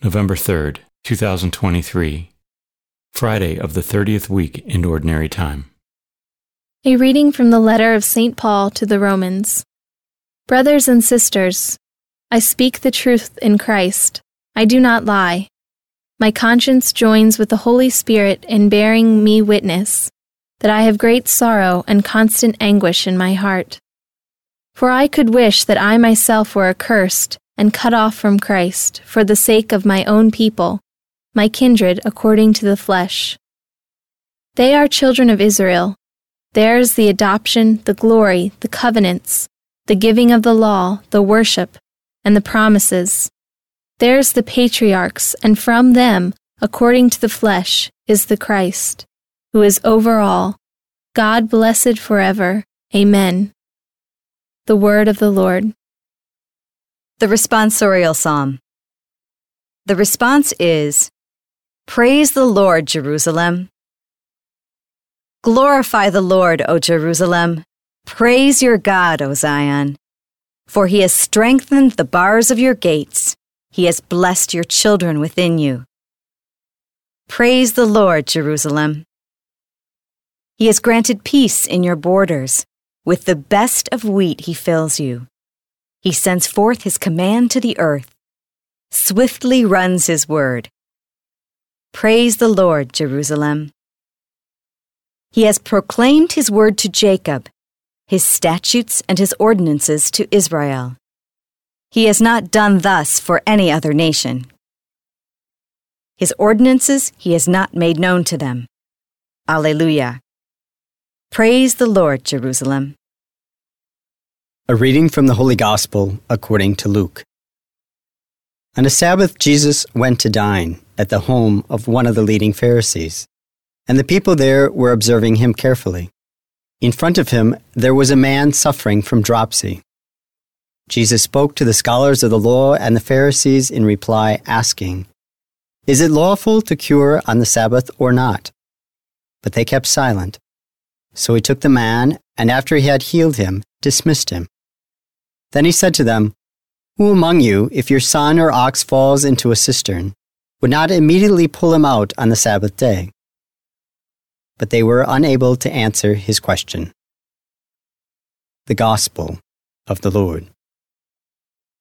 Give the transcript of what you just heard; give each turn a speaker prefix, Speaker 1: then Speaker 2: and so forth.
Speaker 1: November 3rd, 2023, Friday of the 30th week in Ordinary Time.
Speaker 2: A reading from the letter of St. Paul to the Romans. Brothers and sisters, I speak the truth in Christ. I do not lie. My conscience joins with the Holy Spirit in bearing me witness that I have great sorrow and constant anguish in my heart. For I could wish that I myself were accursed and cut off from Christ for the sake of my own people, my kindred according to the flesh. They are children of Israel. Theirs the adoption, the glory, the covenants, the giving of the law, the worship, and the promises. Theirs the patriarchs, and from them, according to the flesh, is the Christ, who is over all, God blessed forever. Amen. The word of the Lord.
Speaker 3: The responsorial psalm. The response is Praise the Lord, Jerusalem. Glorify the Lord, O Jerusalem. Praise your God, O Zion. For he has strengthened the bars of your gates, he has blessed your children within you. Praise the Lord, Jerusalem. He has granted peace in your borders. With the best of wheat, he fills you. He sends forth his command to the earth. Swiftly runs his word. Praise the Lord, Jerusalem. He has proclaimed his word to Jacob, his statutes and his ordinances to Israel. He has not done thus for any other nation. His ordinances he has not made known to them. Alleluia. Praise the Lord, Jerusalem.
Speaker 4: A reading from the Holy Gospel according to Luke. On a Sabbath, Jesus went to dine at the home of one of the leading Pharisees, and the people there were observing him carefully. In front of him, there was a man suffering from dropsy. Jesus spoke to the scholars of the law and the Pharisees in reply, asking, Is it lawful to cure on the Sabbath or not? But they kept silent. So he took the man, and after he had healed him, dismissed him. Then he said to them, Who among you, if your son or ox falls into a cistern, would not immediately pull him out on the Sabbath day? But they were unable to answer his question. The Gospel of the Lord.